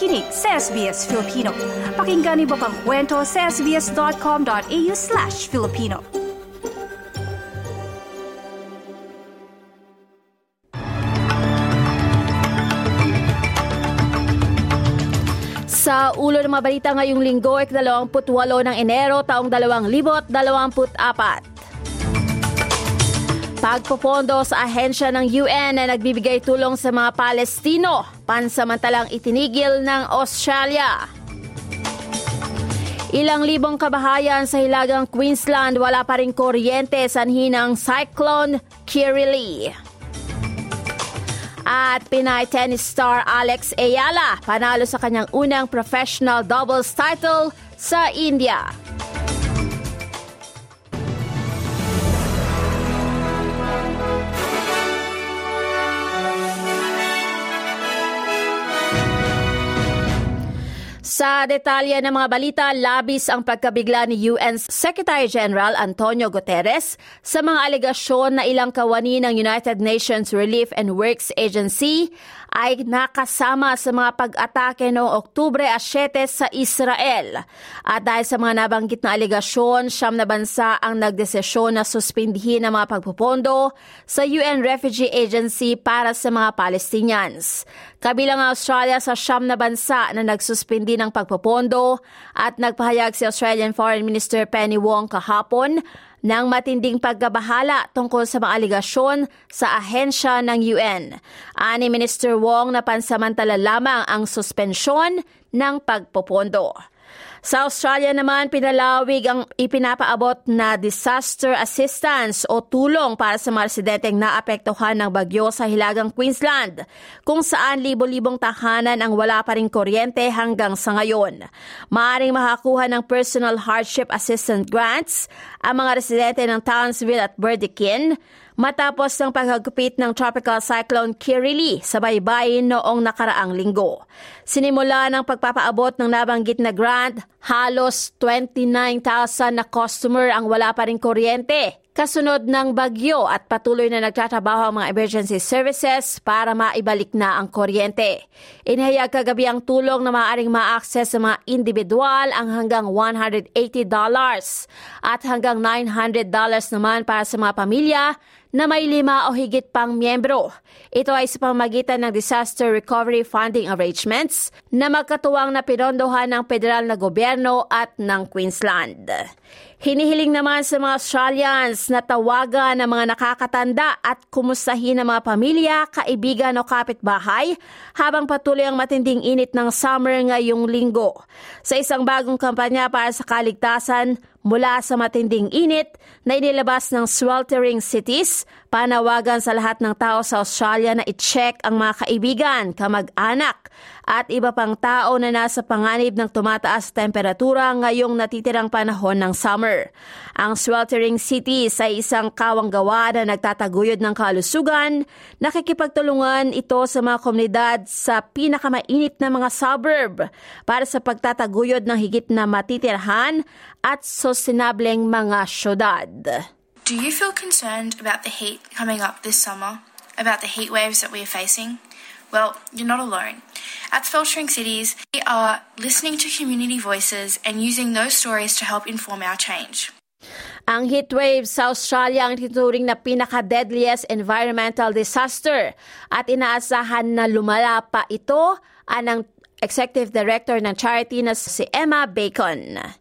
nakikinig sa SBS Filipino. Pakinggan niyo pang kwento sa sbs.com.au slash Filipino. Sa ulo ng mga balita ngayong linggo, ik-28 ng Enero taong 2024. Pagpopondo sa ahensya ng UN na nagbibigay tulong sa mga Palestino, pansamantalang itinigil ng Australia. Ilang libong kabahayan sa hilagang Queensland wala pa rin kuryente sanhi ng Cyclone Kirili. At Pinay tennis star Alex Ayala panalo sa kanyang unang professional doubles title sa India. Sa detalye ng mga balita, labis ang pagkabigla ni UN Secretary General Antonio Guterres sa mga alegasyon na ilang kawani ng United Nations Relief and Works Agency ay nakasama sa mga pag-atake noong Oktubre 7 sa Israel. At dahil sa mga nabanggit na alegasyon, siyam na bansa ang nagdesisyon na suspindihin ang mga pagpupondo sa UN Refugee Agency para sa mga Palestinians. Kabilang ang Australia sa siyam na bansa na nagsuspindi ng pagpupondo at nagpahayag si Australian Foreign Minister Penny Wong kahapon ng matinding pagkabahala tungkol sa mga aligasyon sa ahensya ng UN. Ani Minister Wong na pansamantala lamang ang suspensyon ng pagpopondo. Sa Australia naman, pinalawig ang ipinapaabot na disaster assistance o tulong para sa mga residenteng naapektuhan ng bagyo sa Hilagang Queensland, kung saan libo-libong tahanan ang wala pa rin kuryente hanggang sa ngayon. Maaring makakuha ng personal hardship assistance grants ang mga residente ng Townsville at Burdekin matapos ng paghagupit ng Tropical Cyclone Kirili sa baybayin noong nakaraang linggo. Sinimula ng pagpapaabot ng nabanggit na grant, halos 29,000 na customer ang wala pa rin kuryente kasunod ng bagyo at patuloy na nagtatrabaho ang mga emergency services para maibalik na ang kuryente. Inihayag kagabi ang tulong na maaaring ma-access sa mga individual ang hanggang $180 at hanggang $900 naman para sa mga pamilya na may lima o higit pang miyembro. Ito ay sa pamagitan ng Disaster Recovery Funding Arrangements na magkatuwang na pinondohan ng federal na gobyerno at ng Queensland. Hinihiling naman sa mga Australians na tawagan ng mga nakakatanda at kumustahin ng mga pamilya, kaibigan o kapitbahay habang patuloy ang matinding init ng summer ngayong linggo. Sa isang bagong kampanya para sa kaligtasan, mula sa matinding init na inilabas ng sweltering cities, panawagan sa lahat ng tao sa Australia na i-check ang mga kaibigan, kamag-anak at iba pang tao na nasa panganib ng tumataas temperatura ngayong natitirang panahon ng summer. Ang sweltering cities ay isang kawanggawa na nagtataguyod ng kalusugan, nakikipagtulungan ito sa mga komunidad sa pinakamainit na mga suburb para sa pagtataguyod ng higit na matitirhan at sustainableng mga syudad. Do you feel concerned about the heat coming up this summer? About the heat waves that we are facing? Well, you're not alone. At Filtering Cities, we are listening to community voices and using those stories to help inform our change. Ang heatwave sa Australia ang tinuturing na pinaka-deadliest environmental disaster at inaasahan na lumala pa ito anang Executive Director ng charity na si Emma Bacon.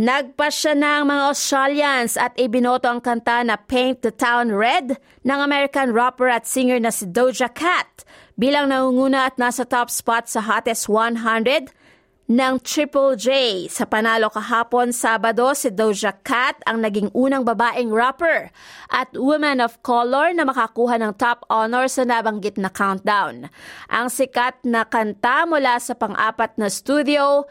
Nagpasya na ang mga Australians at ibinoto ang kanta na Paint the Town Red ng American rapper at singer na si Doja Cat bilang nangunguna at nasa top spot sa Hottest 100 ng Triple J. Sa panalo kahapon Sabado, si Doja Cat ang naging unang babaeng rapper at woman of color na makakuha ng top honor sa nabanggit na countdown. Ang sikat na kanta mula sa pang-apat na studio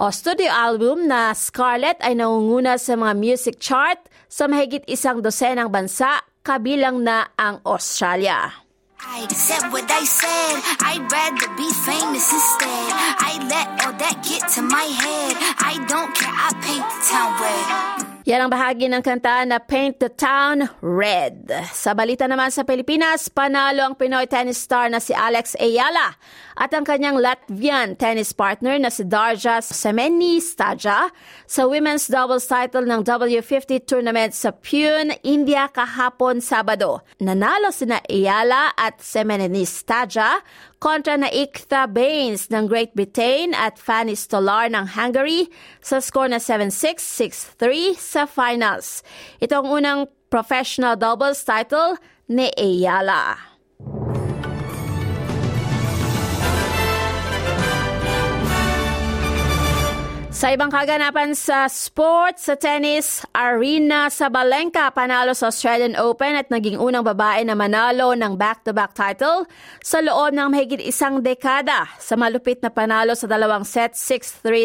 o studio album na Scarlet ay nangunguna sa mga music chart sa mahigit isang dosenang bansa kabilang na ang Australia. I said what I said. I'd rather be famous instead. I let all that get to my head. I don't care. I paint the town red. Yan ang bahagi ng kanta na Paint the Town Red. Sa balita naman sa Pilipinas, panalo ang Pinoy tennis star na si Alex Ayala at ang kanyang Latvian tennis partner na si Darja Semeni Staja sa women's doubles title ng W50 tournament sa Pune, India kahapon Sabado. Nanalo sina Ayala at Semeni Staja kontra na Iktha Baines ng Great Britain at Fanny Stolar ng Hungary sa score na 7-6, 6-3 sa finals. Ito ang unang professional doubles title ni Ayala. Sa ibang kaganapan sa sports, sa tennis, Arena Sabalenka panalo sa Australian Open at naging unang babae na manalo ng back-to-back title sa loob ng mahigit isang dekada sa malupit na panalo sa dalawang set 6-3,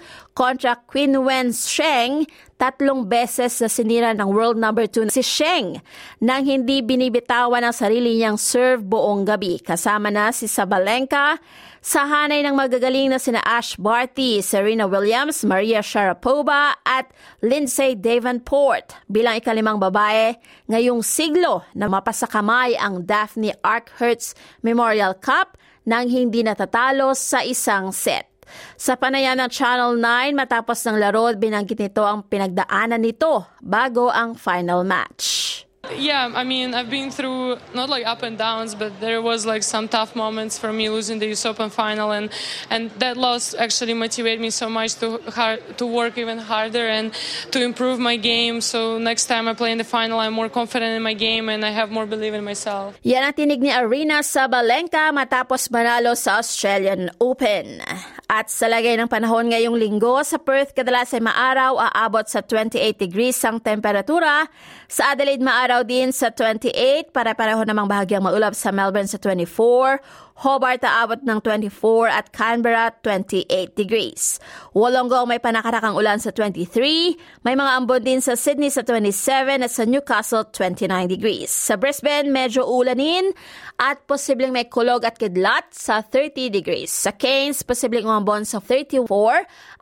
6-2 kontra Queen Wen Sheng tatlong beses na sinira ng world number 2 si Sheng nang hindi binibitawan ang sarili niyang serve buong gabi. Kasama na si Sabalenka sa hanay ng magagaling na sina Ash Barty, Serena Williams, Maria Sharapova at Lindsay Davenport bilang ikalimang babae ngayong siglo na mapasakamay ang Daphne Arkhurst Memorial Cup nang hindi natatalo sa isang set. Sa panayam ng Channel 9 matapos ng laro, binanggit nito ang pinagdaanan nito bago ang final match. Yeah, I mean, I've been through not like up and downs, but there was like some tough moments for me losing the US Open final, and and that loss actually motivated me so much to hard, to work even harder and to improve my game. So next time I play in the final, I'm more confident in my game and I have more belief in myself. Yan ang tinig ni Arena Sabalenka matapos manalo sa Australian Open. At sa lagay ng panahon ngayong linggo, sa Perth kadalas ay maaraw, aabot sa 28 degrees ang temperatura. Sa Adelaide maaraw din sa 28, para-pareho namang bahagyang maulap sa Melbourne sa 24. Hobart aabot ng 24 at Canberra 28 degrees. Wollongong may panakarakang ulan sa 23, may mga ambon din sa Sydney sa 27 at sa Newcastle 29 degrees. Sa Brisbane medyo ulanin at posibleng may kulog at kidlat sa 30 degrees. Sa Cairns posibleng umambon sa 34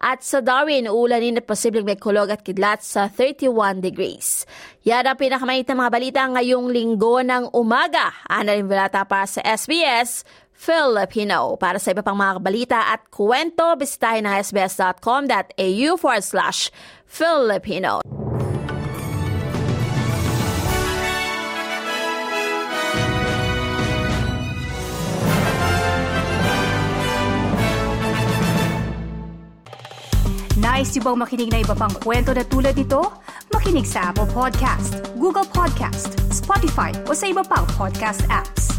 at sa Darwin ulanin at posibleng may kulog at kidlat sa 31 degrees. Yan ang pinakamainit na mga balita ngayong linggo ng umaga. Ana rin para sa SBS Filipino. Para sa iba pang mga balita at kwento, bisitahin ang sbs.com.au forward slash Filipino. Nice yung bang makinig na iba pang kwento na tulad ito? Makinig sa Apple Podcast, Google Podcast, Spotify o sa iba pang podcast apps.